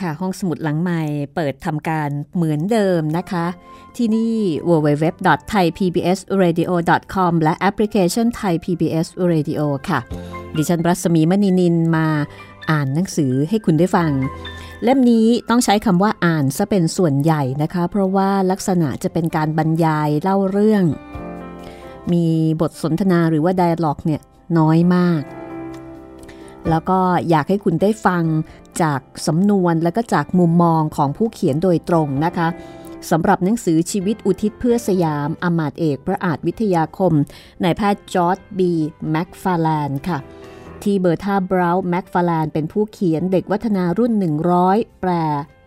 ค่ะ ห้องสมุดหลังใหม่เปิดทำการเหมือนเดิมนะคะ ที่นี่ www.thaipbsradio.com และแอปพลิเคชัน Thai PBS Radio ค่ะ ดิฉันรัศมีมณีนินมาอ่านหนังสือให้คุณได้ฟัง เล่มนี้ต้องใช้คำว่าอ่านซะเป็นส่วนใหญ่นะคะ เพราะว่าลักษณะจะเป็นการบรรยายเล่าเรื่อง มีบทสนทนาหรือว่า dialog เนี่ยน้อยมาก แล้วก็อยากให้คุณได้ฟังจากสำนวนและก็จากมุมมองของผู้เขียนโดยตรงนะคะสำหรับหนังสือชีวิตอุทิศเพื่อสยามอำมาตย์เอกพระอาจวิทยาคมนายแพทย์จอร์จบีแมคฟาร์แลนด์ค่ะ ที่เบอร์ธาบราวน์แมคฟาร์แลนด์เป็นผู้เขียนเด็กวัฒนารุ่น 100 แปล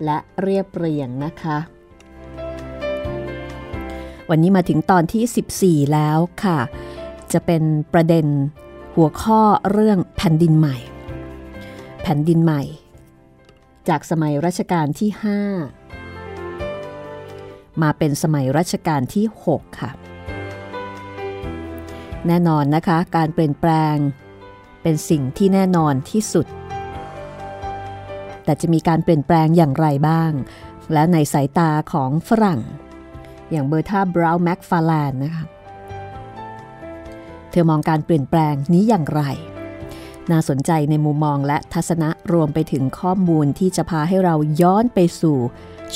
และเรียบเรียงนะคะ วันนี้มาถึงตอนที่ 14 แล้วค่ะ จะเป็นประเด็น หัวข้อเรื่องแผ่นดินใหม่ แผ่นดินใหม่ จากสมัยรัชกาลที่ 5 มาเป็นสมัยรัชกาลที่ 6 ค่ะ แน่นอนนะคะ การเปลี่ยนแปลง เป็นสิ่งที่แน่นอนที่สุด แต่จะมีการเปลี่ยนแปลงอย่างไรบ้าง และในสายตาของฝรั่ง อย่างเบอร์ธาบราวน์แมคฟาร์แลนด์นะคะ เธอมองการเปลี่ยนแปลงนี้อย่างไร น่าสนใจในมุมมองและทัศนะรวมไปถึงข้อมูลที่จะพาให้เราย้อนไปสู่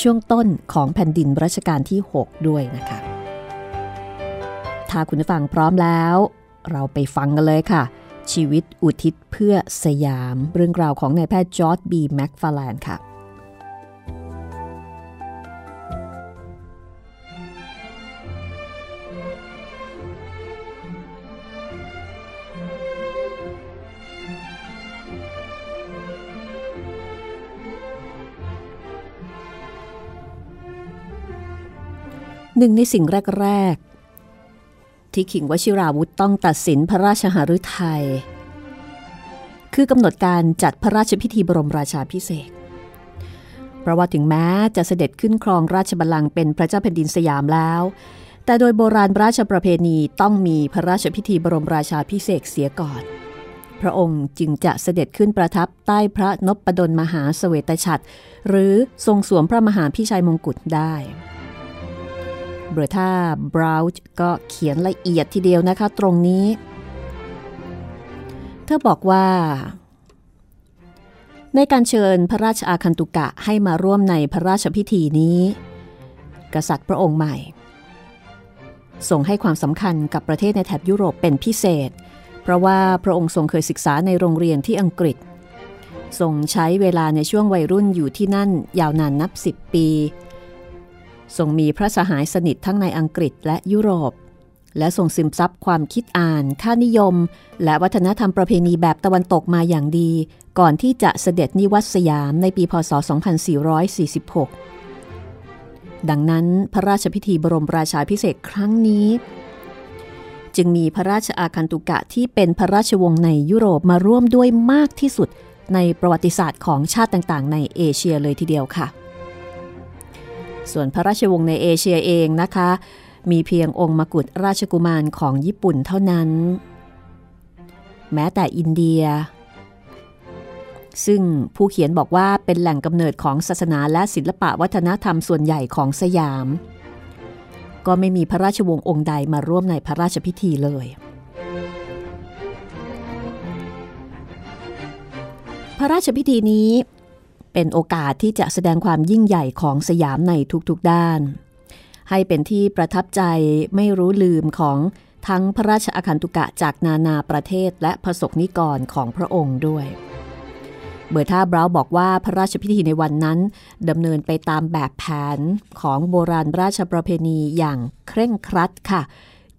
ช่วงต้นของแผ่นดินรัชกาลที่ 6 ด้วยนะคะ ถ้าคุณฟังพร้อมแล้ว เราไปฟังกันเลยค่ะ ชีวิตอุทิศเพื่อสยาม เรื่องราวของนายแพทย์จอร์จบีแมคฟาร์แลนด์ค่ะ หนึ่งในสิ่งแรก ๆ ที่ขิงวชิราวุธต้องตัดสินพระราชหฤทัยคือกำหนดการจัดพระราชพิธีบรมราชาพิเศษเพราะว่าถึงแม้จะเสด็จขึ้นครองราชบัลลังก์เป็นพระเจ้าแผ่นดินสยามแล้ว แต่โดยโบราณราชประเพณีต้องมีพระราชพิธีบรมราชาพิเศษเสียก่อน พระองค์จึงจะเสด็จขึ้นประทับใต้พระนพดลมหาเสวตฉัตรหรือทรงสวมพระมหาพิชัยมงกุฎได้ เบอร์ธาบราวน์ก็เขียนละเอียดทีเดียวนะคะตรงนี้ เธอบอกว่า ในการเชิญพระราชอาคันตุกะให้มาร่วมในพระราชพิธีนี้ กษัตริย์พระองค์ใหม่ทรงให้ความสำคัญกับประเทศในแถบยุโรปเป็นพิเศษ เพราะว่าพระองค์ทรงเคยศึกษาในโรงเรียนที่อังกฤษทรงใช้เวลาในช่วงวัยรุ่นอยู่ที่นั่นยาวนานนับสิบปี ทรงมีพระสหายสนิททั้งในอังกฤษและยุโรป และทรงซึมซับความคิดอ่าน ค่านิยม และวัฒนธรรมประเพณีแบบตะวันตกมาอย่างดี ก่อนที่จะเสด็จนิวัตสยามในปีพศ 2446 ดังนั้นพระราชพิธีบรมราชาพิเศษครั้งนี้ จึงมีพระราชอาคันตุกะที่เป็นพระราชวงศ์ในยุโรปมาร่วมด้วยมากที่สุดในประวัติศาสตร์ของชาติต่างๆ ในเอเชียเลยทีเดียวค่ะ ส่วนพระราชวงศ์ในเอเชียเองนะคะ มีเพียงองค์มกุฎราชกุมารของญี่ปุ่นเท่านั้น แม้แต่อินเดีย ซึ่งผู้เขียนบอกว่าเป็นแหล่งกำเนิดของศาสนาและศิลปะวัฒนธรรมส่วนใหญ่ของสยาม ก็ไม่มีพระราชวงศ์องค์ใดมาร่วมในพระราชพิธีเลยพระราชพิธีนี้ เป็นโอกาสที่จะแสดงความยิ่งใหญ่ของสยามในทุกๆด้าน ให้เป็นที่ประทับใจไม่รู้ลืมของทั้งพระราชอาคันตุกะจากนานาประเทศและพระสกนิกรของพระองค์ด้วย เบอร์ธาบราวบอกว่าพระราชพิธีในวันนั้นดำเนินไปตามแบบแผนของโบราณราชประเพณีอย่างเคร่งครัดค่ะ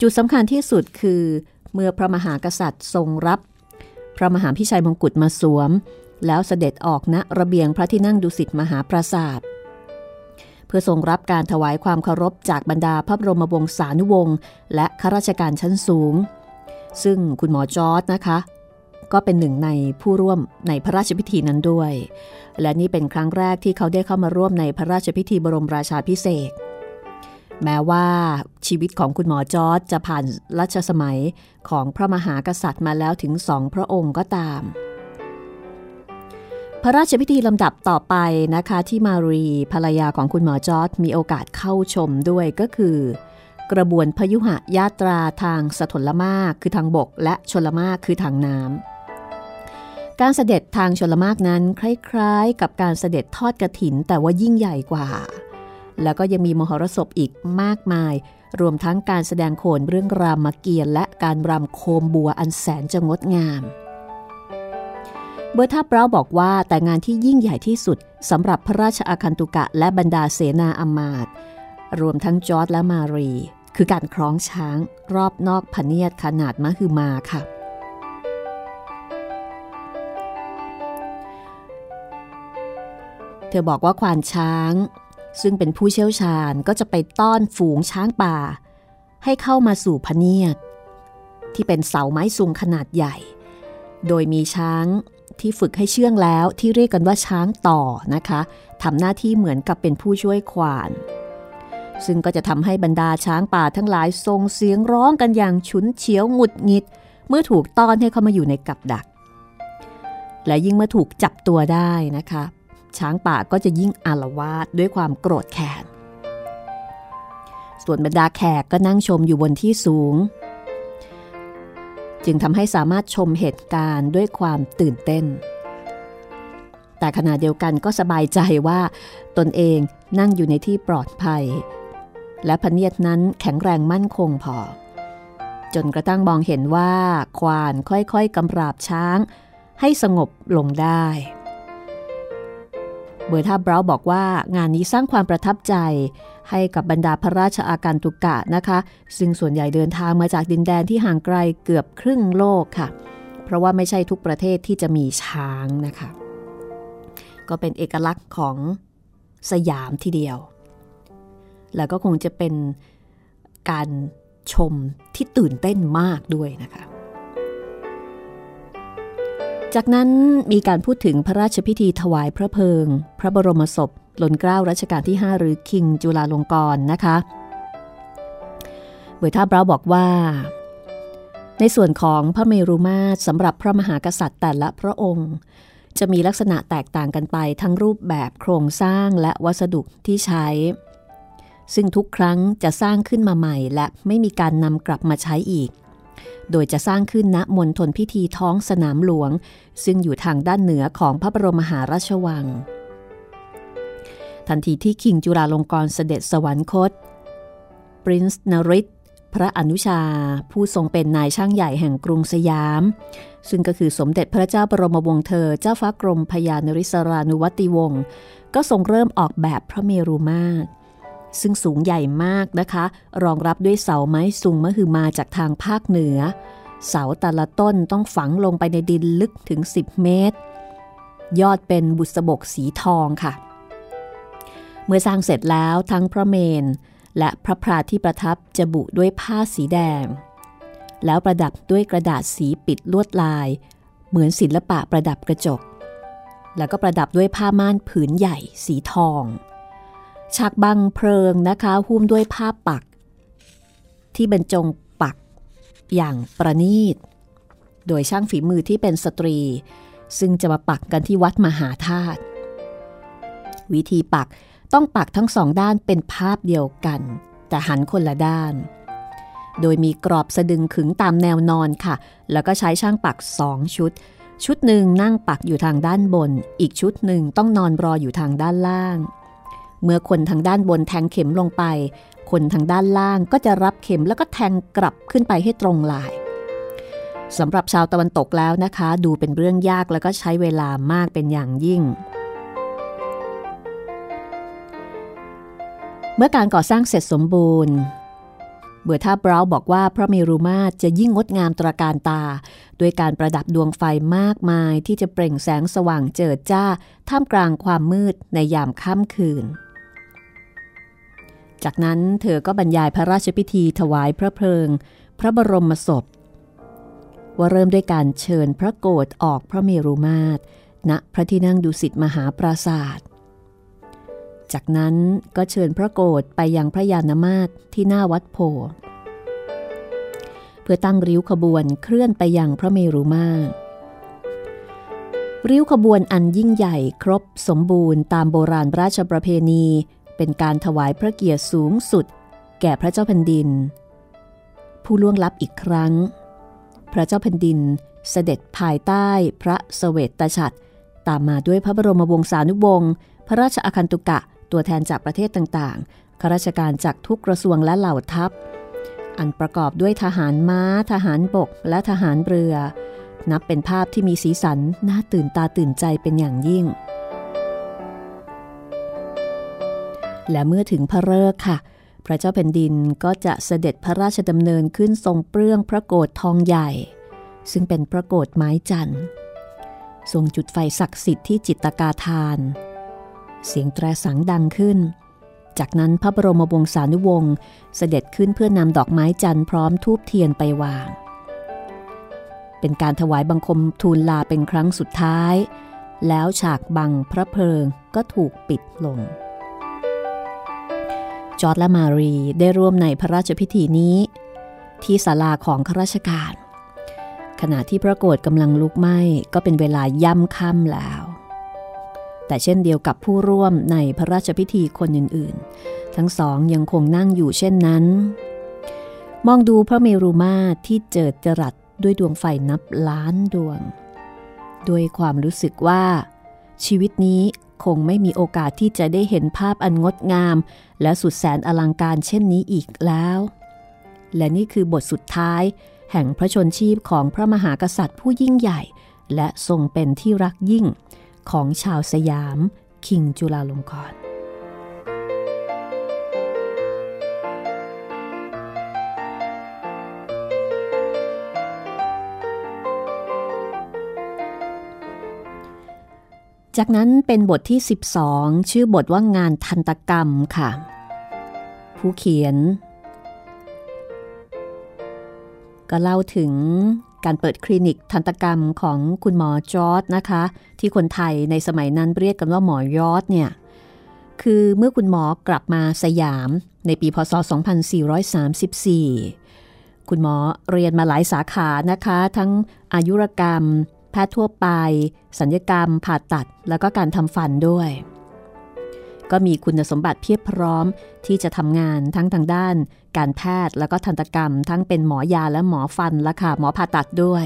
จุดสำคัญที่สุดคือ เมื่อพระมหากษัตริย์ทรงรับ พระมหาพิชัยมงกุฎมาสวม แล้วเสด็จออกณระเบียงพระที่นั่งดุสิตมหาปราศาสตร์เพื่อทรงรับการถวายความเคารพจากบรรดาพระบรมวงศานุวงศ์และข้าราชการชั้นสูง ซึ่งคุณหมอจอร์ดนะคะ ก็เป็นหนึ่งในผู้ร่วมในพระราชพิธีนั้นด้วย และนี่เป็นครั้งแรกที่เขาได้เข้ามาร่วมในพระราชพิธีบรมราชาพิเศษแม้ว่าชีวิตของคุณหมอจอร์ดจะผ่านรัชสมัยของพระมหากษัตริย์มาแล้วถึงสองพระองค์ก็ตาม พระราชพิธีลำดับต่อไปนะคะที่มารีภรรยาของคุณหมอจอร์ดมีโอกาสเข้าชมด้วยก็คือ กระบวนพยุหะยาตราทางสถลมากคือทางบก และชลมากคือทางน้ำการเสด็จทางชลมากนั้นคล้ายๆ กับการเสด็จทอดกระถินแต่ว่ายิ่งใหญ่กว่า แล้วก็ยังมีมหรสพอีกมากมาย รวมทั้งการแสดงโขนเรื่องรามเกียรติและการรำโคมบัวอันแสนจะงดงาม เบอร์ท่าเปราบอกว่าแต่งานที่ยิ่งใหญ่ที่สุดสำหรับพระราชอาคันตุกะและบรรดาเสนาอำมาตย์รวมทั้งจอร์ดและมารี คือการคล้องช้างรอบนอกพเนียดขนาดมหึมาค่ะ เธอบอกว่าควานช้าง ซึ่งเป็นผู้เชี่ยวชาญก็จะไปต้อนฝูงช้างป่า ให้เข้ามาสู่พเนียด ที่เป็นเสาไม้สูงขนาดใหญ่ โดยมีช้าง ที่ฝึกให้เชื่องแล้วที่เรียกกันว่าช้างต่อนะคะทำหน้าที่เหมือนกับเป็นผู้ช่วยควาน ซึ่งก็จะทำให้บรรดาช้างป่าทั้งหลายทรงเสียงร้องกันอย่างฉุนเฉียวหงุดหงิด เมื่อถูกต้อนให้เข้ามาอยู่ในกับดัก และยิ่งเมื่อถูกจับตัวได้นะคะ ช้างป่าก็จะยิ่งอารวาสด้วยความโกรธแค้นส่วนบรรดาแขกก็นั่งชมอยู่บนที่สูง จึงทำให้สามารถชมเหตุการณ์ด้วยความตื่นเต้น แต่ขณะเดียวกันก็สบายใจว่า ตนเองนั่งอยู่ในที่ปลอดภัย และพเนียดนั้นแข็งแรงมั่นคงพอ จนกระทั่งมองเห็นว่าควานค่อยๆกำราบช้าง ให้สงบลงได้ เบอร์ท่าบราบอกว่างานนี้สร้างความประทับใจ ให้กับบรรดาพระราชอาการตุกะนะคะ ซึ่งส่วนใหญ่เดินทางมาจากดินแดนที่ห่างไกลเกือบครึ่งโลกค่ะ เพราะว่าไม่ใช่ทุกประเทศที่จะมีช้างนะคะ ก็เป็นเอกลักษณ์ของสยามทีเดียว แล้วก็คงจะเป็นการชมที่ตื่นเต้นมากด้วยนะคะ จากนั้นมีการพูดถึงพระราชพิธีถวายพระเพลิง พระบรมศพหล้นเกล้ารัชกาลที่ 5 หรือคิงจุลาลงกรณ์นะคะเบอร์ท่าบราบอกว่า ในส่วนของพระเมรุมาตรสำหรับพระมหากษัตริย์แต่ละพระองค์ จะมีลักษณะแตกต่างกันไปทั้งรูปแบบโครงสร้างและวัสดุที่ใช้ ซึ่งทุกครั้งจะสร้างขึ้นมาใหม่และไม่มีการนำกลับมาใช้อีก โดยจะสร้างขึ้นณมณฑลพิธีท้องสนามหลวง ซึ่งอยู่ทางด้านเหนือของพระบรมมหาราชวัง ทันทีที่คิงจุฬาลงกรเสด็จสวรรคต ปรินซ์นริศพระอนุชา ผู้ทรงเป็นนายช่างใหญ่แห่งกรุงสยาม ซึ่งก็คือสมเด็จพระเจ้าบรมวงศ์เธอ เจ้าฟ้ากรมพยานริศรานุวัติวงศ์ก็ทรงเริ่มออกแบบพระเมรุมาตร ซึ่งสูงใหญ่มากนะคะ รองรับด้วยเสาไม้สูงมหึมาจากทางภาคเหนือ เสาแต่ละต้นต้องฝังลงไปในดินลึกถึง 10 เมตร ยอดเป็นบุษบกสีทองค่ะ เมื่อสร้างเสร็จแล้วทั้งพระเมน และพระพราที่ประทับจะบุด้วยผ้าสีแดง แล้วประดับด้วยกระดาษสีปิดลวดลาย เหมือนศิลปะประดับกระจก แล้วก็ประดับด้วยผ้าม่านผืนใหญ่สีทอง ฉากบังเพลิงนะคะหุ้มด้วยผ้าปัก ที่บรรจงปัก อย่างประณีต โดยช่างฝีมือที่เป็นสตรี ซึ่งจะมาปักกันที่วัดมหาธาตุวิธีปักต้องปักทั้งสองด้านเป็นภาพเดียวกัน แต่หันคนละด้าน โดยมีกรอบสะดึงขึงตามแนวนอนค่ะ แล้วก็ใช้ช่างปักสองชุด ชุดหนึ่งนั่งปักอยู่ทางด้านบน อีกชุดหนึ่งต้องนอนรออยู่ทางด้านล่าง เมื่อคนทางด้านบนแทงเข็มลงไป คนทางด้านล่างก็จะรับเข็มแล้วก็แทงกลับขึ้นไปให้ตรงลายสำหรับชาวตะวันตกแล้วนะคะ ดูเป็นเรื่องยากแล้วก็ใช้เวลามากเป็นอย่างยิ่ง เมื่อการก่อสร้างเสร็จสมบูรณ์เบื่อท่าบราวบอกว่าพระเมรุมาตรจะยิ่งงดงามตราการตา ด้วยการประดับดวงไฟมากมายที่จะเปล่งแสงสว่างเจิดจ้า ท่ามกลางความมืดในยามค่ำคืน จากนั้นเธอก็บรรยายพระราชพิธีถวายพระเพลิง พระบรมศพ ว่าเริ่มด้วยการเชิญพระโกรธออกพระเมรุมาตรณพระที่นั่งดุสิตมหาปราศาสตร์จากนั้นก็เชิญพระโกรธไปยังพระยานมาตที่หน้าวัดโพ เพื่อตั้งริ้วขบวนเคลื่อนไปยังพระเมรุมาตรริ้วขบวนอันยิ่งใหญ่ครบสมบูรณ์ตามโบราณราชประเพณี เป็นการถวายพระเกียรติสูงสุด แก่พระเจ้าแผ่นดิน ผู้ล่วงลับอีกครั้ง พระเจ้าแผ่นดินเสด็จภายใต้พระสเวตฉัตรตามมาด้วยพระบรมวงศานุวงศ์พระราชอาคันตุกะตัวแทนจากประเทศต่างๆข้าราชการจากทุกกระทรวงและเหล่าทัพ อันประกอบด้วยทหารม้า ทหารบก และทหารเรือ นับเป็นภาพที่มีสีสันน่าตื่นตาตื่นใจเป็นอย่างยิ่ง และเมื่อถึงพระเลิกษ์ค่ะ พระเจ้าแผ่นดินก็จะเสด็จพระราชดำเนินขึ้นทรงเปลื้องพระโกรธทองใหญ่ ซึ่งเป็นพระโกรธไม้จันทร์ทรงจุดไฟศักดิ์สิทธิ์ที่จิตตกาทาน เสียงแตรสังดังขึ้น จากนั้นพระบรมวงศานุวงศ์เสด็จขึ้นเพื่อนำดอกไม้จันทร์พร้อมทูบเทียนไปวาง เป็นการถวายบังคมทูลลาเป็นครั้งสุดท้าย แล้วฉากบังพระเพลิงก็ถูกปิดลง จอร์ดและมารีได้ร่วมในพระราชพิธีนี้ ที่ศาลาของข้าราชการ ขณะที่พระโกรธกำลังลุกไหม้ก็เป็นเวลาย่ำค่ำแล้ว แต่เช่นเดียวกับผู้ร่วมในพระราชพิธีคนอื่นๆ ทั้งสองยังคงนั่งอยู่เช่นนั้น มองดูพระเมรุมาตรที่เจิดจรัสด้วยดวงไฟนับล้านดวง ด้วยความรู้สึกว่าชีวิตนี้ คงไม่มีโอกาสที่จะได้เห็นภาพอันงดงาม และสุดแสนอลังการเช่นนี้อีกแล้ว และนี่คือบทสุดท้าย แห่งพระชนชีพของพระมหากษัตริย์ผู้ยิ่งใหญ่ และทรงเป็นที่รักยิ่งของชาวสยาม คิงจุลาลงกรณ์ จากนั้นเป็นบทที่ 12 ชื่อบทว่างานทันตกรรมค่ะ ผู้เขียน ก็เล่าถึงการเปิดคลินิกทันตกรรมของคุณหมอจอร์ดนะคะ ที่คนไทยในสมัยนั้นเรียกกันว่าหมอยอดเนี่ย คือเมื่อคุณหมอกลับมาสยามในปีพศ 2434 คุณหมอเรียนมาหลายสาขานะคะ ทั้งอายุรกรรม แพทย์ทั่วไป สัญญกรรม ผ่าตัด แล้วก็การทำฟันด้วย ก็มีคุณสมบัติเพียบพร้อมที่จะทำงานทั้งทางด้าน การแพทย์แล้วก็ทันตกรรม ทั้งเป็นหมอยาและหมอฟันและค่ะหมอผ่าตัดด้วย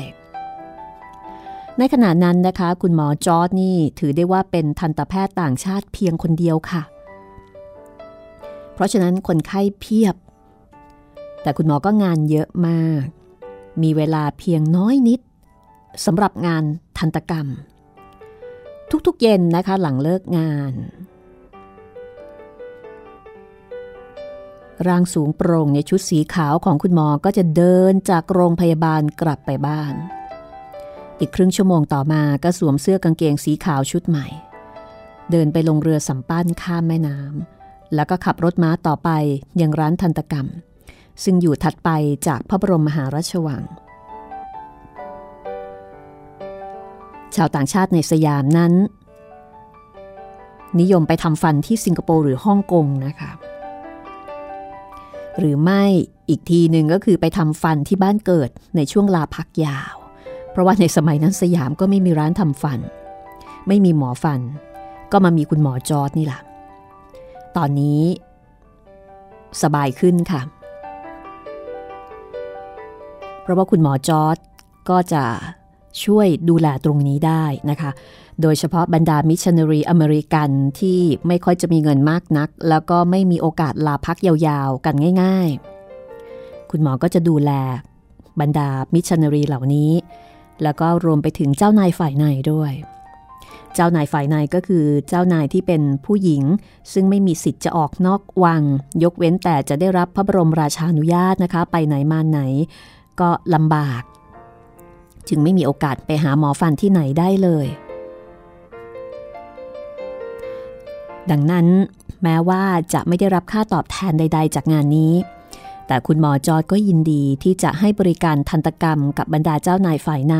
ในขณะนั้นนะคะ คุณหมอจอร์ดนี่ถือได้ว่าเป็นทันตแพทย์ต่างชาติเพียงคนเดียวค่ะ เพราะฉะนั้นคนไข้เพียบ แต่คุณหมอก็งานเยอะมาก มีเวลาเพียงน้อยนิด สำหรับงานทันตกรรม ทุกๆเย็นนะคะหลังเลิกงาน ร่างสูงโปร่งในชุดสีขาวของคุณหมอก็จะเดินจากโรงพยาบาลกลับไปบ้าน อีกครึ่งชั่วโมงต่อมาก็สวมเสื้อกางเกงสีขาวชุดใหม่ เดินไปลงเรือสัมปั้นข้ามแม่น้ำแล้วก็ขับรถม้าต่อไปยังร้านทันตกรรม ซึ่งอยู่ถัดไปจากพระบรมมหาราชวัง ชาวต่างชาติในสยามนั้น นิยมไปทำฟันที่สิงคโปร์หรือฮ่องกงนะคะหรือไม่อีกทีหนึ่งก็คือไปทำฟันที่บ้านเกิดในช่วงลาพักยาว เพราะว่าในสมัยนั้นสยามก็ไม่มีร้านทำฟัน ไม่มีหมอฟัน ก็มามีคุณหมอจอร์จนี่แหละตอนนี้ สบายขึ้นค่ะ เพราะว่าคุณหมอจอร์จก็จะ ช่วยดูแลตรงนี้ได้นะคะ โดยเฉพาะบรรดามิชชันนารีอเมริกันที่ไม่ค่อยจะมีเงินมากนัก แล้วก็ไม่มีโอกาสลาพักยาวๆ กันง่าย ๆ คุณหมอก็จะดูแลบรรดามิชชันนารีเหล่านี้ แล้วก็รวมไปถึงเจ้านายฝ่ายในด้วย เจ้านายฝ่ายในก็คือเจ้านายที่เป็นผู้หญิง ซึ่งไม่มีสิทธิ์จะออกนอกวัง ยกเว้นแต่จะได้รับพระบรมราชานุญาตนะคะ ไปไหนมาไหน ก็ลำบาก จึงไม่มีโอกาสไปหาหมอฟันที่ไหนได้เลย ดังนั้นแม้ว่าจะไม่ได้รับค่าตอบแทนใด ๆ จากงานนี้ แต่คุณหมอจอร์ดก็ยินดีที่จะให้บริการทันตกรรมกับบรรดาเจ้านายฝ่ายใน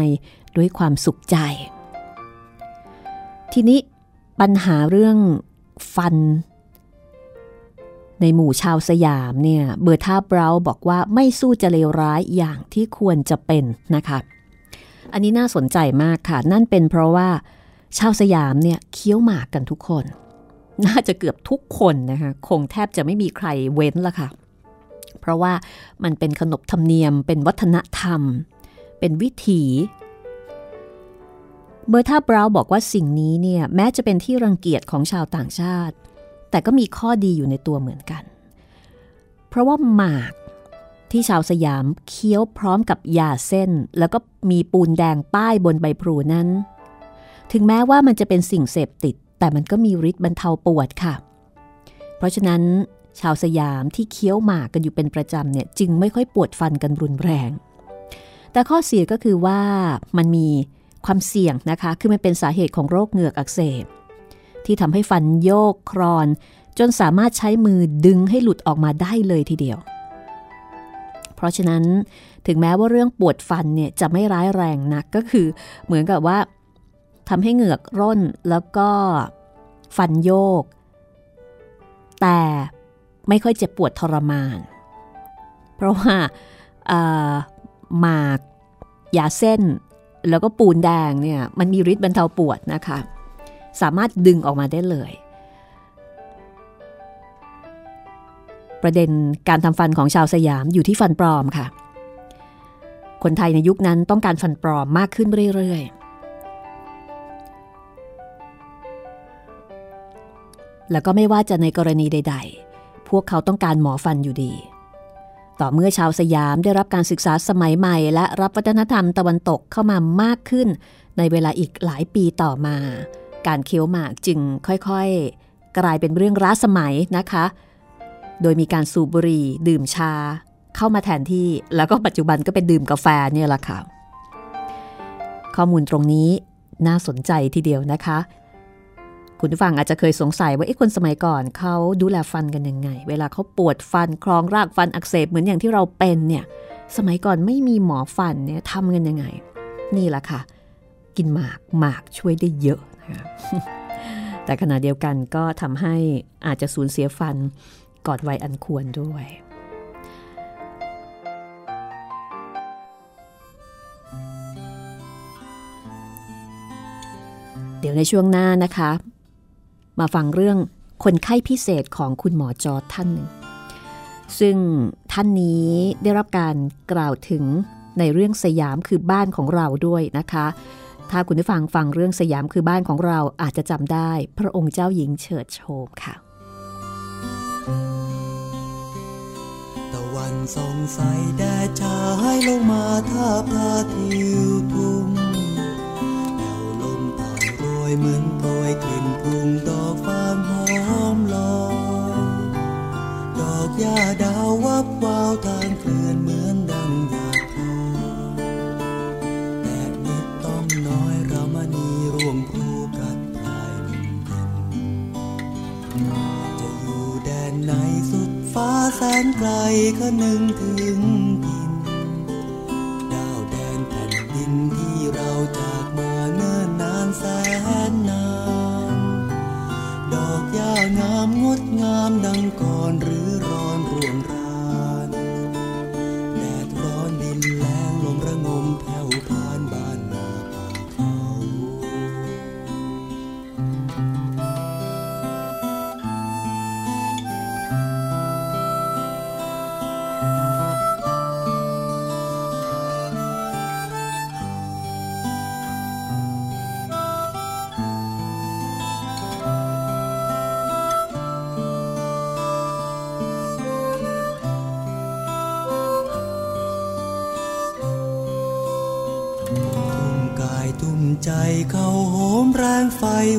ด้วยความสุขใจ ทีนี้ปัญหาเรื่องฟัน ในหมู่ชาวสยามเนี่ยเบอร์ท่าเบราบอกว่าไม่สู้จะเลวร้ายอย่างที่ควรจะเป็นนะคะ อันนี้น่าสนใจมากค่ะ นั่นเป็นเพราะว่าชาวสยามเนี่ยเคี้ยวหมากกันทุกคน น่าจะเกือบทุกคนนะคะ คงแทบจะไม่มีใครเว้นละค่ะ เพราะว่ามันเป็นขนบธรรมเนียม เป็นวัฒนธรรม เป็นวิถีเบอร์ท่าบราวบอกว่าสิ่งนี้เนี่ยแม้จะเป็นที่รังเกียจของชาวต่างชาติ แต่ก็มีข้อดีอยู่ในตัวเหมือนกัน เพราะว่าหมาก ที่ชาวสยามเคี้ยวพร้อมกับยาเส้น แล้วก็มีปูนแดงป้ายบนใบพลูนั้น ถึงแม้ว่ามันจะเป็นสิ่งเสพติด แต่มันก็มีฤทธิ์บรรเทาปวดค่ะ เพราะฉะนั้น ชาวสยามที่เคี้ยวหมากกันอยู่เป็นประจำเนี่ยจึงไม่ค่อยปวดฟันกันรุนแรง แต่ข้อเสียก็คือว่ามันมีความเสี่ยงนะคะ คือมันเป็นสาเหตุของโรคเหงือกอักเสบ ที่ทำให้ฟันโยกครอน จนสามารถใช้มือดึงให้หลุดออกมาได้เลยทีเดียว เพราะฉะนั้นถึงแม้ว่าเรื่องปวดฟันเนี่ยจะไม่ร้ายแรงนักก็คือ เหมือนกับว่าทำให้เหงือกร่นแล้วก็ฟันโยก แต่ไม่ค่อยเจ็บปวดทรมาน เพราะว่าหมากยาเส้น แล้วก็ปูนแดงเนี่ยมันมีฤทธิ์บรรเทาปวดนะคะ สามารถดึงออกมาได้เลย ประเด็นการทำฟันของชาวสยามอยู่ที่ฟันปลอมค่ะ คนไทยในยุคนั้นต้องการฟันปลอมมากขึ้นเรื่อยๆ แล้วก็ไม่ว่าจะในกรณีใด ๆ พวกเขาต้องการหมอฟันอยู่ดี ต่อเมื่อชาวสยามได้รับการศึกษาสมัยใหม่ และรับวัฒนธรรมตะวันตกเข้ามามากขึ้น ในเวลาอีกหลายปีต่อมา การเคี้ยวหมากจึงค่อยๆ กลายเป็นเรื่องร้าสมัยนะคะ โดยมีการสูบบุหรี่ดื่มชา เข้ามาแทนที่แล้วก็ปัจจุบันก็เป็นดื่มกาแฟเนี่ยแหละค่ะ ข้อมูลตรงนี้น่าสนใจทีเดียวนะคะ คุณผู้ฟังอาจจะเคยสงสัยว่าไอ้คนสมัยก่อนเขาดูแลฟันกันยังไง เวลาเขาปวดฟันคลองรากฟันอักเสบเหมือนอย่างที่เราเป็นเนี่ยสมัยก่อนไม่มีหมอฟันเนี่ยทำกันยังไง นี่แหละค่ะ กินหมากหมากช่วยได้เยอะนะคะแต่ขณะเดียวกันก็ทำให้อาจจะสูญเสียฟัน ก่อนวัยอันควรด้วยเดี๋ยวในช่วงหน้านะคะ มาฟังเรื่องคนไข้พิเศษของคุณหมอจอท่านหนึ่ง ซึ่งท่านนี้ได้รับการกล่าวถึงในเรื่องสยามคือบ้านของเราด้วยนะคะ ถ้าคุณผู้ฟังฟังเรื่องสยามคือบ้านของเราอาจจะจำได้ พระองค์เจ้าหญิงเฉิดโฉมค่ะ ส่องใสแดดฉายลงมาทาบทาทิวทุ่งแนวลมผ่อนโรยเหมือนโปรยกลิ่นพุ่งดอกฟางหอมลอยดอกหญ้าดาววับวาวทางเคลื่อนมือ แสนไกลก็นึงถึงดิน ดาวแดนแผ่นดินที่เราจากมาเนิ่นนานแสนนาน ดอกหญ้างามงดงามดังก่อนหรือ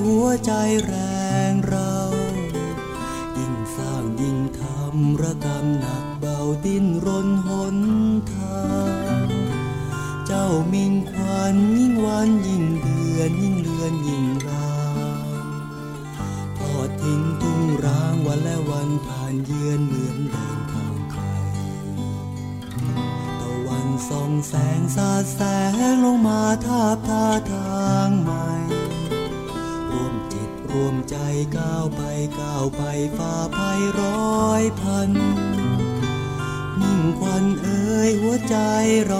หัวใจแรงเรา ยิ่งสร้างยิ่งทำระกำหนักเบาดิ้นรนหนทางเจ้ามิ่งควันยิ่งวันยิ่งเดือนยิ่งเลือนยิ่งรางทอดทิ้งทุ่งร้างวันและวันผ่านเยือนเหมือนเดินทางไกลตะวันส่องแสงสาดแสง ไปฝ่าภัยร้อยพัน มิ่งควันเอ่ยหัวใจเรา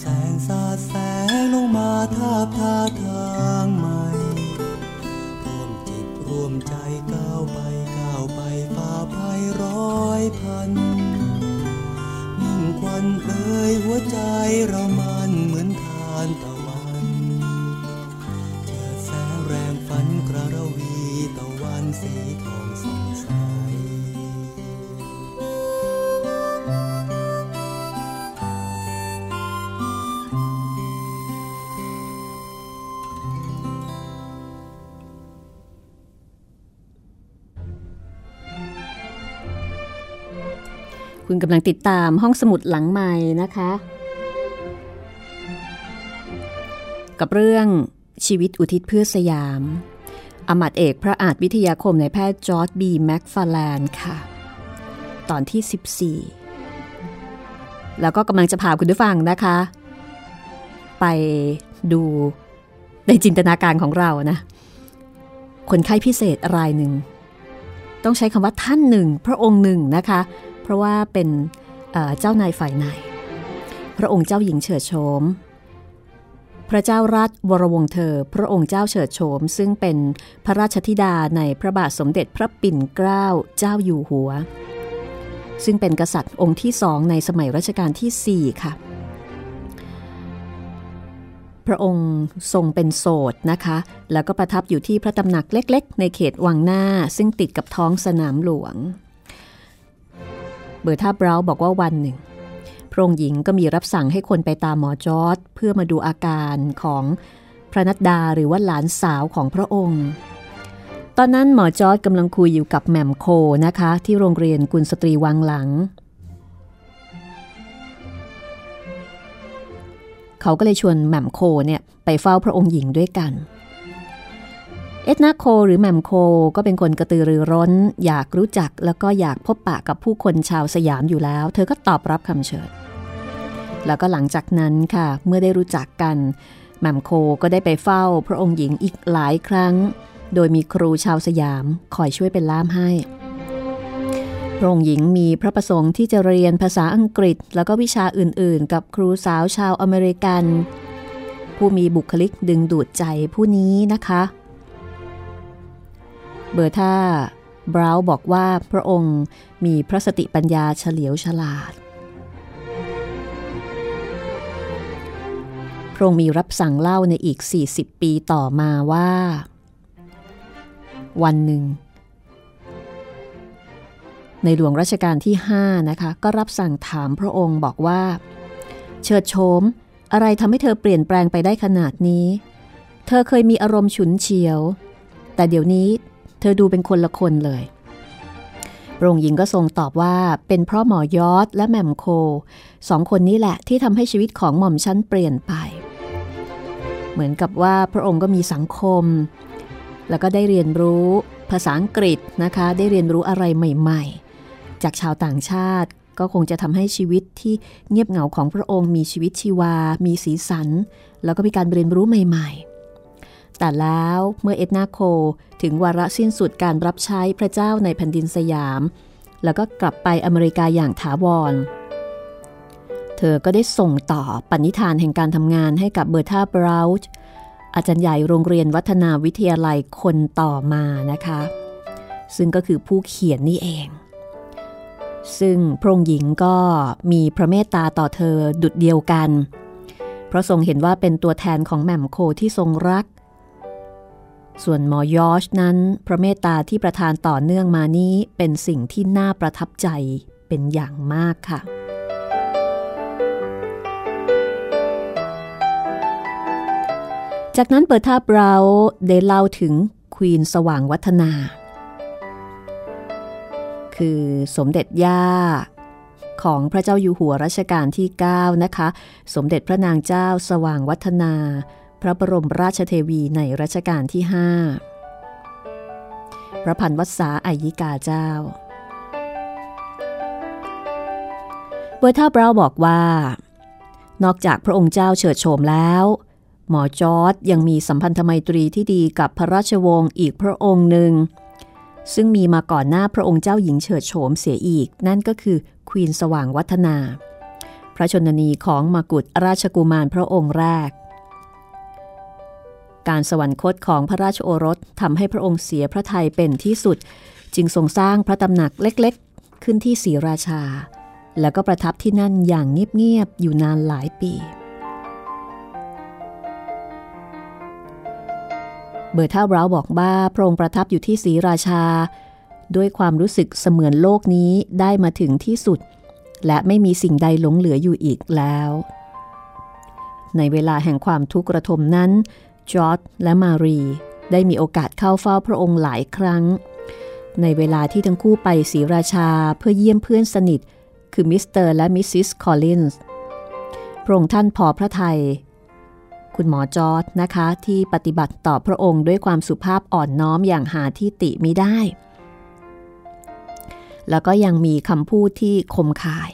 แสงสาดแสงลงมาทาบ คุณกำลังติดตามห้องสมุดหลังใหม่นะคะ กับเรื่องชีวิตอุทิศเพื่อสยาม อำมาตย์เอกพระอาจวิทยาคมนายแพทย์จอร์จบีแมคฟาร์แลนด์ค่ะ ตอนที่ 14 แล้วก็กำลังจะพาคุณผู้ฟังนะคะ ไปดูในจินตนาการของเรานะ คนไข้พิเศษรายหนึ่ง ต้องใช้คำว่าท่านหนึ่ง พระองค์หนึ่งนะคะ เพราะว่าเป็นเจ้านายฝ่ายในพระองค์เจ้าหญิงเฉิดโฉมพระเจ้าราชวรวงเธอ พระองค์เจ้าเฉิดโฉม ซึ่งเป็นพระราชธิดาในพระบาทสมเด็จพระปิ่นเกล้าเจ้าอยู่หัว ซึ่งเป็นกษัตริย์องค์ที่สองในสมัยรัชกาลที่ 4 ค่ะ พระองค์ทรงเป็นโสดนะคะ แล้วก็ประทับอยู่ที่พระตำหนักเล็กๆ ในเขตวังหน้าซึ่งติดกับท้องสนามหลวง เบอร์ท่าเบราบอกว่าวันหนึ่ง พระองค์หญิงก็มีรับสั่งให้คนไปตามหมอจอร์ดเพื่อมาดูอาการของพระนัดดาหรือว่าหลานสาวของพระองค์ ตอนนั้นหมอจอร์ดกำลังคุยอยู่กับแหม่มโคนะคะ ที่โรงเรียนกุลสตรีวังหลัง เขาก็เลยชวนแหม่มโคเนี่ยไปเฝ้าพระองค์หญิงด้วยกัน เอ็ดนาโคหรือแหม่มโคก็เป็นคนกระตือรือร้น อยากรู้จักแล้วก็อยากพบปะกับผู้คนชาวสยามอยู่แล้ว เธอก็ตอบรับคำเชิญ แล้วก็หลังจากนั้นค่ะ เมื่อได้รู้จักกันแหม่มโคก็ได้ไปเฝ้าพระองค์หญิงอีกหลายครั้ง โดยมีครูชาวสยามคอยช่วยเป็นล่ามให้ พระองค์หญิงมีพระประสงค์ที่จะเรียนภาษาอังกฤษ แล้วก็วิชาอื่นๆ กับครูสาวชาวอเมริกัน ผู้มีบุคลิกดึงดูดใจผู้นี้นะคะ เบอร์ท่าบราวบอกว่าพระองค์มีพระสติปัญญาเฉลียวฉลาด พระองค์มีรับสั่งเล่าในอีก 40 ปีต่อมาว่า วันหนึ่ง ในหลวงรัชกาลที่ 5 นะคะ ก็รับสั่งถามพระองค์บอกว่า เชิดโฉมอะไรทำให้เธอเปลี่ยนแปลงไปได้ขนาดนี้ เธอเคยมีอารมณ์ฉุนเฉียว แต่เดี๋ยวนี้ เธอดูเป็นคนละคนเลยพระองค์หญิงก็ทรงตอบว่าเป็นเพราะหมอยอดและแหม่มโคสองคนนี้แหละที่ทำให้ชีวิตของหม่อมชั้นเปลี่ยนไป เหมือนกับว่าพระองค์ก็มีสังคม แล้วก็ได้เรียนรู้ภาษาอังกฤษนะคะ ได้เรียนรู้อะไรใหม่ ๆ จากชาวต่างชาติก็คงจะทำให้ชีวิตที่เงียบเหงาของพระองค์มีชีวิตชีวา มีสีสัน แล้วก็มีการเรียนรู้ใหม่ ๆ แต่แล้วเมื่อเอ็ดนาโคถึงวาระสิ้นสุดการรับใช้พระเจ้าในแผ่นดินสยาม แล้วก็กลับไปอเมริกาอย่างถาวร เธอก็ได้ส่งต่อปณิธานแห่งการทำงานให้กับเบอร์ธาบราวช์อาจารย์ใหญ่โรงเรียนวัฒนาวิทยาลัยคนต่อมานะคะ ซึ่งก็คือผู้เขียนนี่เอง ซึ่งพระองค์หญิงก็มีพระเมตตาต่อเธอดุดเดียวกัน เพราะทรงเห็นว่าเป็นตัวแทนของแหม่มโคที่ทรงรัก ส่วนหมอยอชนั้น พระเมตตาที่ประทานต่อเนื่องมานี้เป็นสิ่งที่น่าประทับใจเป็นอย่างมากค่ะ จากนั้นเปิดท่าเบราได้เล่าถึงควีนสว่างวัฒนา คือสมเด็จย่าของพระเจ้าอยู่หัวรัชกาลที่ 9 นะคะ สมเด็จพระนางเจ้าสว่างวัฒนา พระบรมราชเทวีในรัชกาลที่พระพันวัษาอายิกาเจ้าเบอร์ท่าเบราบอกว่า นอกจากพระองค์เจ้าเฉิดโฉมแล้ว หมอจอร์ดยังมีสัมพันธไมตรีที่ดีกับพระราชวงศ์อีกพระองค์หนึ่ง ซึ่งมีมาก่อนหน้าพระองค์เจ้าหญิงเฉิดโฉมเสียอีก นั่นก็คือควีนสว่างวัฒนา พระชนนีของมากุฎราชกุมารพระองค์แรก การสวรรคตของพระราชโอรสทำให้พระองค์เสียพระทัยเป็นที่สุด จึงทรงสร้างพระตำหนักเล็กๆ ขึ้นที่ศรีราชา แล้วก็ประทับที่นั่นอย่างเงียบๆอยู่นานหลายปี เบอร์ท่าเบราบอกว่าพระองค์ประทับอยู่ที่ศรีราชา ด้วยความรู้สึกเสมือนโลกนี้ได้มาถึงที่สุด และไม่มีสิ่งใดหลงเหลืออยู่อีกแล้ว ในเวลาแห่งความทุกข์ระทมนั้น จอร์ดและมารี ได้มีโอกาสเข้าเฝ้าพระองค์หลายครั้ง ในเวลาที่ทั้งคู่ไปศรีราชาเพื่อเยี่ยมเพื่อนสนิท คือมิสเตอร์และมิสซิสคอลลินส์พระองค์ท่านพอพระทัยคุณหมอจอร์จนะคะที่ปฏิบัติต่อพระองค์ด้วยความสุภาพอ่อนน้อมอย่างหาที่ติมิได้ แล้วก็ยังมีคำพูดที่คมคาย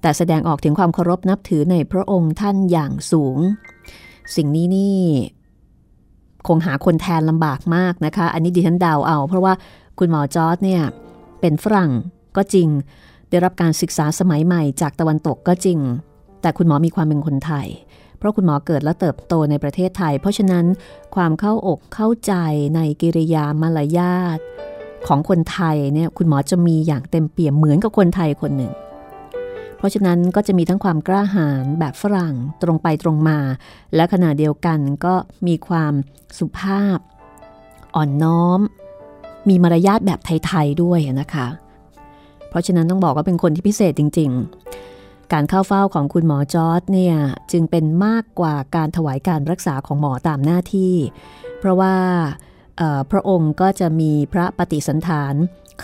แต่แสดงออกถึงความเคารพนับถือในพระองค์ท่านอย่างสูง สิ่งนี้นี่ คงหาคนแทนลำบากมากนะคะ อันนี้ดิฉันเดาเอา เพราะว่าคุณหมอจอร์ดเนี่ยเป็นฝรั่งก็จริง ได้รับการศึกษาสมัยใหม่จากตะวันตกก็จริง แต่คุณหมอมีความเป็นคนไทย เพราะคุณหมอเกิดและเติบโตในประเทศไทย เพราะฉะนั้นความเข้าอกเข้าใจในกิริยามารยาทของคนไทยเนี่ยคุณหมอจะมีอย่างเต็มเปี่ยมเหมือนกับคนไทยคนหนึ่ง เพราะฉะนั้นก็จะมีทั้งความกล้าหาญแบบฝรั่งตรงไปตรงมา และขณะเดียวกันก็มีความสุภาพ อ่อนน้อม มีมารยาทแบบไทยๆด้วยนะคะ เพราะฉะนั้นต้องบอกว่าเป็นคนที่พิเศษจริง ๆ การเข้าเฝ้าของคุณหมอจอร์ดเนี่ยจึงเป็นมากกว่าการถวายการรักษาของหมอตามหน้าที่ เพราะว่าพระองค์ก็จะมีพระปฏิสันฐาน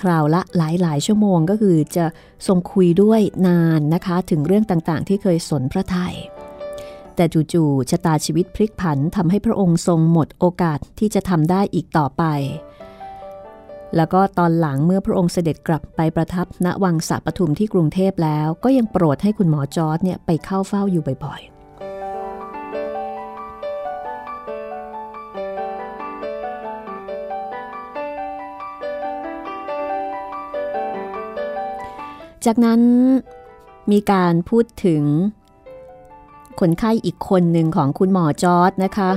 คราวละหลายๆ ชั่วโมงก็คือจะทรงคุยด้วยนานนะคะ ถึงเรื่องต่างๆ ที่เคยสนพระทยัยแต่จู่ๆชะตาชีวิตพลิกผันทำให้พระองค์ทรงหมดโอกาสที่จะทำได้อีกต่อไป แล้วก็ตอนหลังเมื่อพระองค์เสด็จกลับไปประทับณวังสะปทุมที่กรุงเทพแล้ว ก็ยังโปรดให้คุณหมอจอร์ดเนี่ยไปเข้าเฝ้าอยู่บ่อยๆ จากนั้นมีการพูดถึง คนไข้อีกคนหนึ่งของคุณหมอจอร์ดนะคะ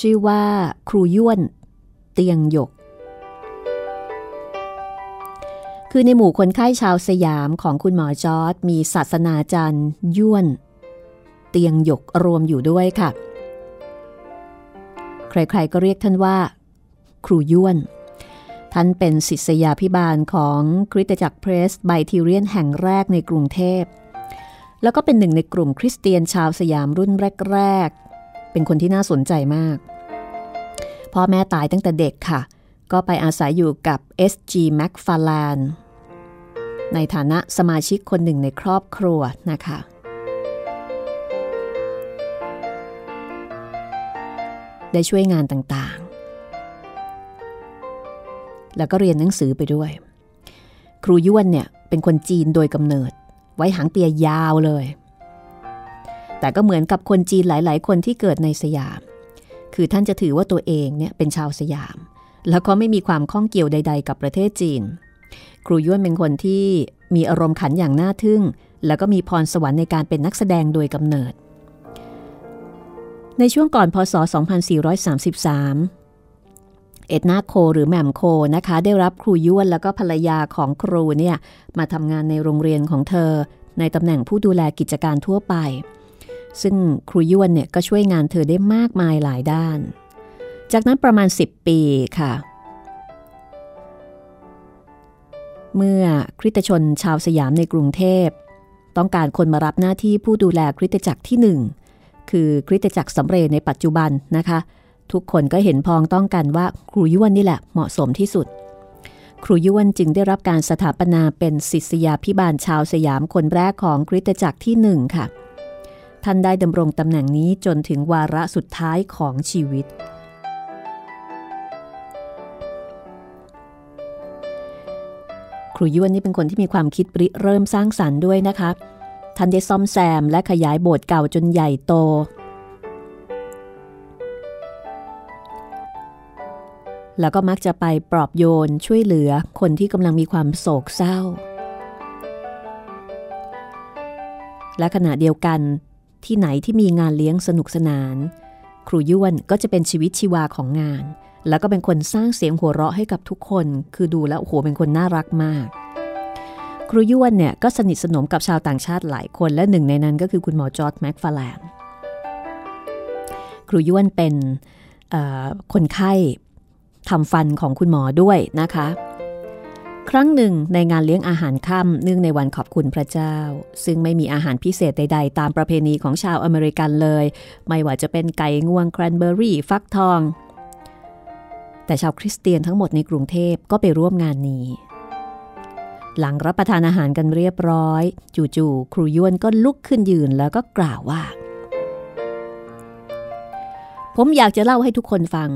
ชื่อว่าครูย้วน เตียงหยก คือในหมู่คนไข้ชาวสยามของคุณหมอจอร์ดมีศาสนาจารย์ย้วน เตียงหยกรวมอยู่ด้วยค่ะ ใครๆก็เรียกท่านว่า ครูย้วน ท่านเป็นศิษยาพิบาลของคริสตจักรเพรสไบทีเรียนแห่งแรกในกรุงเทพ แล้วก็เป็นหนึ่งในกลุ่มคริสเตียนชาวสยามรุ่นแรก ๆ เป็นคนที่น่าสนใจมาก พ่อแม่ตายตั้งแต่เด็กค่ะ ก็ไปอาศัยอยู่กับ S.G. McFarlane ในฐานะสมาชิกคนหนึ่งในครอบครัวนะคะได้ช่วยงานต่าง แล้วก็เรียนหนังสือไปด้วย ครูยวนเนี่ยเป็นคนจีนโดยกำเนิด ไว้หางเปียยาวเลย แต่ก็เหมือนกับคนจีนหลาย ๆ คนที่เกิดในสยาม คือท่านจะถือว่าตัวเองเนี่ยเป็นชาวสยาม แล้วก็ไม่มีความข้องเกี่ยวใด ๆ กับประเทศจีน ครูยวนเป็นคนที่มีอารมณ์ขันอย่างน่าทึ่ง แล้วก็มีพรสวรรค์ในการเป็นนักแสดงโดยกำเนิดในช่วงก่อนพศ 2433 เอ็ดนาโคหรือแหม่มโคนะคะ ได้รับครูย้วนแล้วก็ภรรยาของครูเนี่ยมาทำงานในโรงเรียนของเธอ ในตำแหน่งผู้ดูแลกิจการทั่วไป ซึ่งครูย้วนเนี่ยก็ช่วยงานเธอได้มากมายหลายด้าน จากนั้นประมาณ 10 ปีค่ะ เมื่อคริสตชนชาวสยามในกรุงเทพ ต้องการคนมารับหน้าที่ผู้ดูแลคริสตจักรที่หนึ่งคือคริสตจักรสำเร็จในปัจจุบันนะคะ ทุกคนก็เห็นพ้องต้องกันว่าครูย้วนนี่แหละเหมาะสมที่สุด ครูย้วนจึงได้รับการสถาปนาเป็นศิษยาพิบาลชาวสยามคนแรกของคริสตจักรที่หนึ่งค่ะ ท่านได้ดำรงตำแหน่งนี้จนถึงวาระสุดท้ายของชีวิต ครูย้วนนี่เป็นคนที่มีความคิดริเริ่มสร้างสรรค์ด้วยนะคะท่านได้ซ่อมแซมและขยายโบสถ์เก่าจนใหญ่โต แล้วก็มักจะไปปลอบโยนช่วยเหลือคนที่กำลังมีความโศกเศร้า และขณะเดียวกันที่ไหนที่มีงานเลี้ยงสนุกสนาน ครูย้วนก็จะเป็นชีวิตชีวาของงาน แล้วก็เป็นคนสร้างเสียงหัวเราะให้กับทุกคน คือดูแล้วโอ้โหเป็นคนน่ารักมาก ครูย้วนเนี่ยก็สนิทสนมกับชาวต่างชาติหลายคนและหนึ่งในนั้นก็คือคุณหมอจอร์จแมคฟาร์แลนด์ครูย้วนเป็นคนไข้ ทำฟันของคุณหมอด้วยนะคะ ครั้งหนึ่งในงานเลี้ยงอาหารค่ำเนื่องในวันขอบคุณพระเจ้า ซึ่งไม่มีอาหารพิเศษใด ๆ ตามประเพณีของชาวอเมริกันเลย ไม่ว่าจะเป็นไก่งวงแครนเบอรี่ฟักทอง แต่ชาวคริสเตียนทั้งหมดในกรุงเทพก็ไปร่วมงานนี้ หลังรับประทานอาหารกันเรียบร้อย จู่ๆครูยวนก็ลุกขึ้นยืนแล้วก็กล่าวว่าผมอยากจะเล่าให้ทุกคนฟัง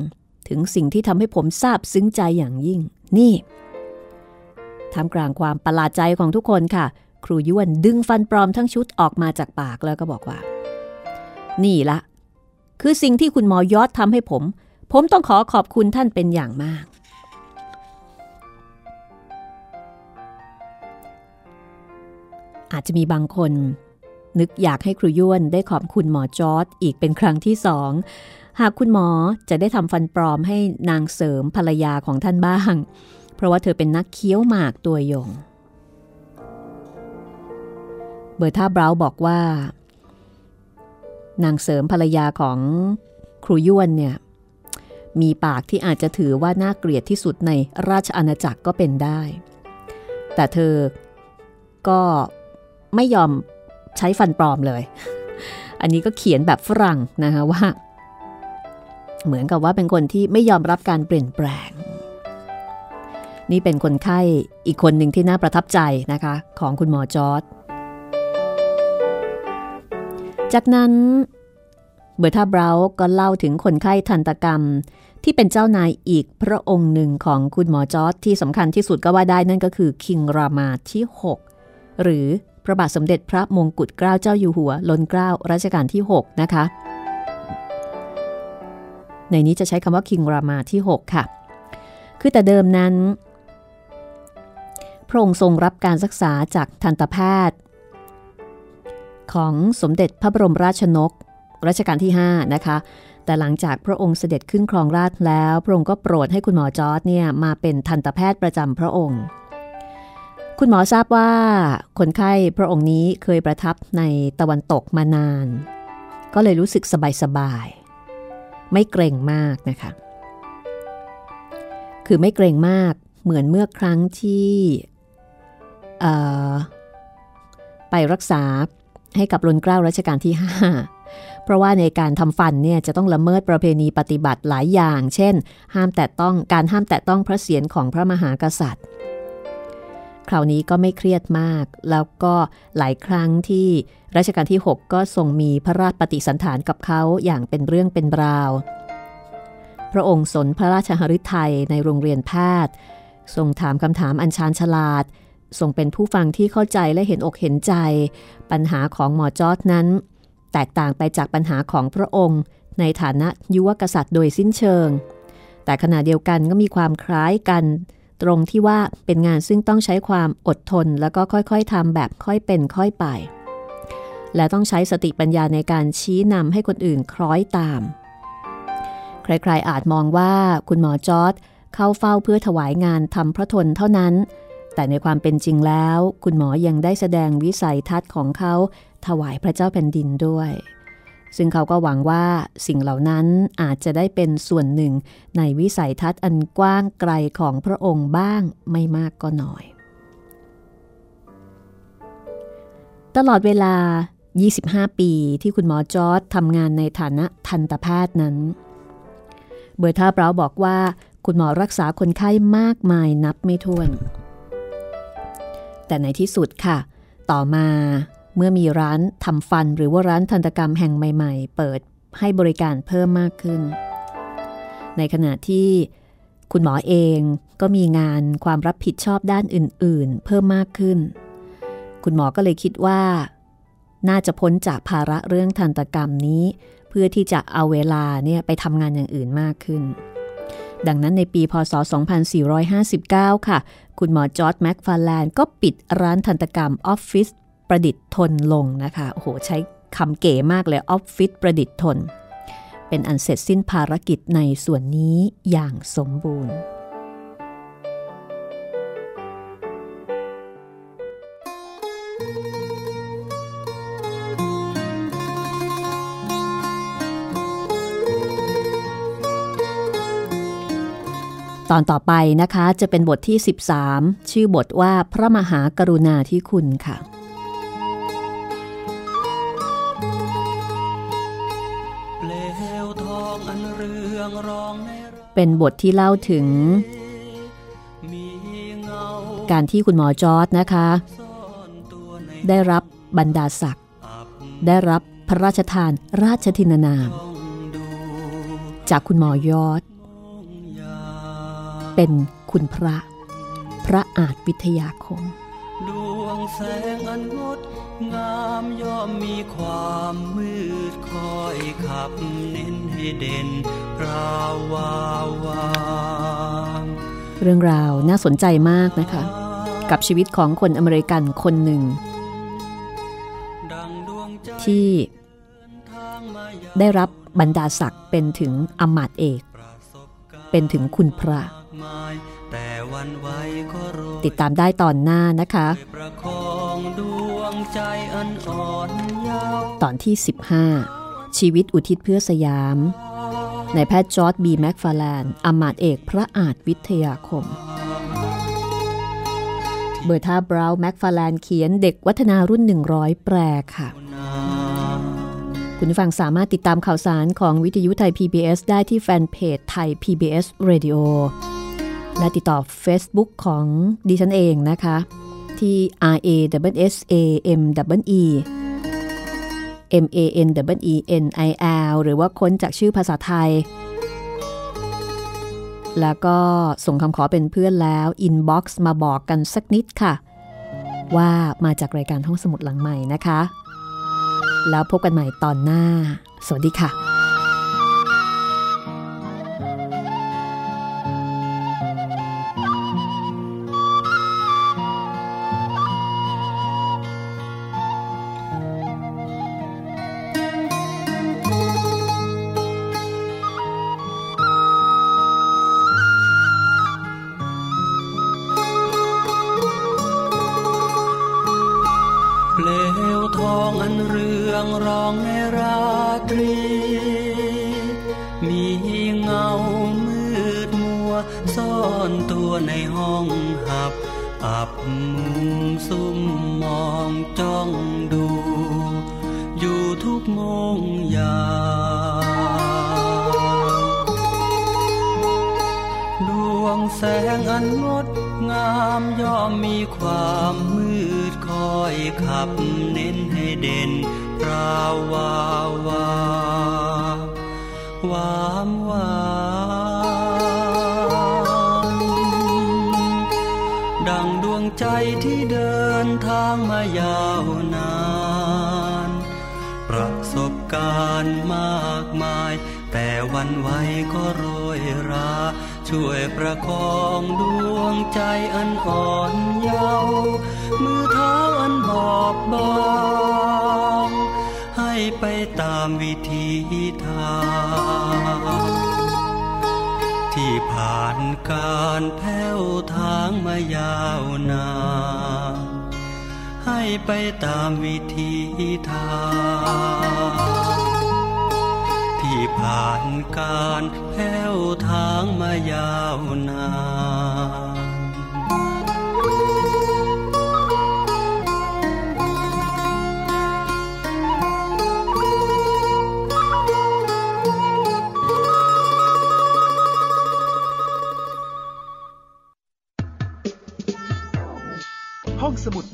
ถึงสิ่งที่ทำให้ผมซาบซึ้งใจอย่างยิ่ง นี่ทำกลางความประหลาดใจของทุกคนค่ะ ครูย้วนดึงฟันปลอมทั้งชุดออกมาจากปากแล้วก็บอกว่า นี่ละ คือสิ่งที่คุณหมอยอดทำให้ผม ผมต้องขอขอบคุณท่านเป็นอย่างมากอาจจะมีบางคน นึกอยากให้ครูย้วนได้ขอบคุณหมอจอร์ดอีกเป็นครั้งที่สอง หากคุณหมอจะได้ทำฟันปลอมให้นางเสริมภรรยาของท่านบ้าง เพราะว่าเธอเป็นนักเคี้ยวหมากตัวยง เบอร์ท่าบราวบอกว่า นางเสริมภรรยาของครูย้วนเนี่ยมีปากที่อาจจะถือว่าน่าเกลียดที่สุดในราชอาณาจักรก็เป็นได้ แต่เธอก็ไม่ยอมใช้ฟันปลอมเลย อันนี้ก็เขียนแบบฝรั่งนะคะว่า เหมือนกับว่าเป็นคนที่ไม่ยอมรับการเปลี่ยนแปลง นี่เป็นคนไข้อีกคนหนึ่งที่น่าประทับใจนะคะ ของคุณหมอจอร์จจากนั้นเบอร์ธาบราวน์ก็เล่าถึงคนไข้ทันตกรรมที่เป็นเจ้านายอีกพระองค์หนึ่งของคุณหมอจอร์จที่สำคัญที่สุดก็ว่าได้นั่นก็คือ King Rama ที่ 6 หรือพระบาทสมเด็จพระมงกุฎเกล้าเจ้าอยู่หัวล้นเกล้ารัชกาลที่ 6 นะคะ ในนี้จะใช้คำว่าคิงรามาที่ 6 ค่ะ คือแต่เดิมนั้น พระองค์ทรงรับการศึกษาจากทันตแพทย์ ของสมเด็จพระบรมราชนกรัชกาลที่ 5 นะคะ แต่หลังจากพระองค์เสด็จขึ้นครองราชแล้ว พระองค์ก็โปรดให้คุณหมอจอร์ดเนี่ยมาเป็นทันตแพทย์ประจำพระองค์ คุณหมอทราบว่าคนไข้พระองค์นี้เคยประทับในตะวันตกมานาน ก็เลยรู้สึกสบาย ไม่เกรงมากนะคะ คือไม่เกรงมากเหมือนเมื่อครั้งที่ไปรักษาให้กับรุนเกล้ารัชกาลที่ 5 เพราะว่าในการทำฟันเนี่ยจะต้องละเมิดประเพณีปฏิบัติหลายอย่าง เช่น ห้ามแตะต้องการห้ามแตะต้องพระเศียรของพระมหากษัตริย์ คราวนี้ก็ไม่เครียดมาก แล้วก็หลายครั้งที่รัชกาลที่ 6 ก็ทรงมีพระราชปฏิสันถานกับเขาอย่างเป็นเรื่องเป็นราว พระองค์สนพระราชหฤทัยในโรงเรียนแพทย์ ทรงถามคำถามอันชาญฉลาด ทรงเป็นผู้ฟังที่เข้าใจและเห็นอกเห็นใจ ปัญหาของหมอจอร์ดนั้น แตกต่างไปจากปัญหาของพระองค์ในฐานะยุวกษัตริย์โดยสิ้นเชิง แต่ขณะเดียวกันก็มีความคล้ายกัน ตรงที่ว่าเป็นงานซึ่งต้องใช้ความอดทน แล้วก็ค่อยๆทำแบบค่อยเป็นค่อยไป และต้องใช้สติปัญญาในการชี้นำให้คนอื่นคล้อยตาม ใครๆอาจมองว่าคุณหมอจอร์ดเข้าเฝ้าเพื่อถวายงานทำพระทนเท่านั้น แต่ในความเป็นจริงแล้ว คุณหมอยังได้แสดงวิสัยทัศน์ของเขาถวายพระเจ้าแผ่นดินด้วย ซึ่งเขาก็หวังว่าสิ่งเหล่านั้นอาจจะได้เป็นส่วนหนึ่งในวิสัยทัศน์อันกว้างไกลของพระองค์บ้างไม่มากก็น้อย ตลอดเวลา 25 ปีที่คุณหมอจอร์ดทำงานในฐานะทันตแพทย์นั้น เบอร์ท่าเบราบอกว่าคุณหมอรักษาคนไข้มากมายนับไม่ถ้วน แต่ในที่สุดค่ะ ต่อมา เมื่อมีร้านทำฟันหรือว่าร้านทันตกรรมแห่งใหม่ ๆ เปิดให้บริการเพิ่มมากขึ้น ในขณะที่คุณหมอเองก็มีงานความรับผิดชอบด้านอื่น ๆ เพิ่มมากขึ้น คุณหมอก็เลยคิดว่า น่าจะพ้นจากภาระเรื่องทันตกรรมนี้ เพื่อที่จะเอาเวลาเนี่ยไปทำงานอย่างอื่นมากขึ้น ดังนั้นในปีพศ 2459 ค่ะ คุณหมอจอร์จแมคฟาร์แลนด์ก็ปิดร้านทันตกรรมออฟฟิศ ประดิษฐ์ทนลงนะคะโอ้โหใช้คำเก๋มากเลยออฟฟิศประดิษฐ์ทน เป็นอันเสร็จสิ้นภารกิจในส่วนนี้อย่างสมบูรณ์ ตอนต่อไปนะคะจะเป็นบทที่ 13 ชื่อบทว่าพระมหากรุณาธิคุณค่ะ เรืองรองในรักเป็นบทที่เล่าถึงมีเงาการที่คุณหมอจอร์ดนะคะซ่อนตัวในได้รับบรรดาศักดิ์อับได้รับพระราชทานราชทินานามต้องดูจากคุณหมอยอดยาเป็นคุณพระ พระอาจวิทยาคมดวงแสงอันงดงามย่อมมีความมืดคอยขับเน้นให้ เด่นราววาววางเรื่องราวน่าสนใจมากนะคะ กับชีวิตของคนอเมริกันคนหนึ่งดังดวงใจที่ทางมายาได้รับบรรดาศักดิ์เป็นถึงอำมาตย์เอกประสบการณ์เป็นถึงคุณพระมากมายแต่วันไว้ก็โรยติดตามได้ตอนหน้านะคะประคองดวงใจอันอ่อนเยาว์ตอนที่ 15 ชีวิตอุทิศเพื่อสยามนายแพทย์จอร์ดบีแม็กฟาแลนด์อำมาตย์เอกพระอาจวิทยาคม เบอร์ธาบราวน์แม็กฟาแลนด์เขียนเด็กวัฒนารุ่น 100 แปลค่ะ คุณผู้ฟังสามารถติดตามข่าวสารของวิทยุไทย PBS ได้ที่แฟนเพจไทย PBS Radio และติดต่อ Facebook ของดิฉันเองนะคะ ที่ R A W S A M W E M A N W E N I L หรือว่าค้นจากชื่อภาษาไทย แล้วก็ส่งคำขอเป็นเพื่อนแล้ว inbox มาบอกกันสักนิดค่ะ ว่ามาจากรายการห้องสมุดหลังใหม่นะคะ แล้วพบกันใหม่ตอนหน้า สวัสดีค่ะ เน้นให้เด่นพราววาววาวามวานดังดวงใจที่เดินทางมายาวนาน ประสบการณ์มากมาย แต่วันไหวก็โรยรา ช่วยประคองดวงใจอันอ่อนเยาว์มือเท้า อันบอบบางให้ไปตามวิธีทางที่ผ่านการแผ้วทางมายาวนานให้ไปตามวิธีทางที่ผ่านการแผ้วทางมายาวนาน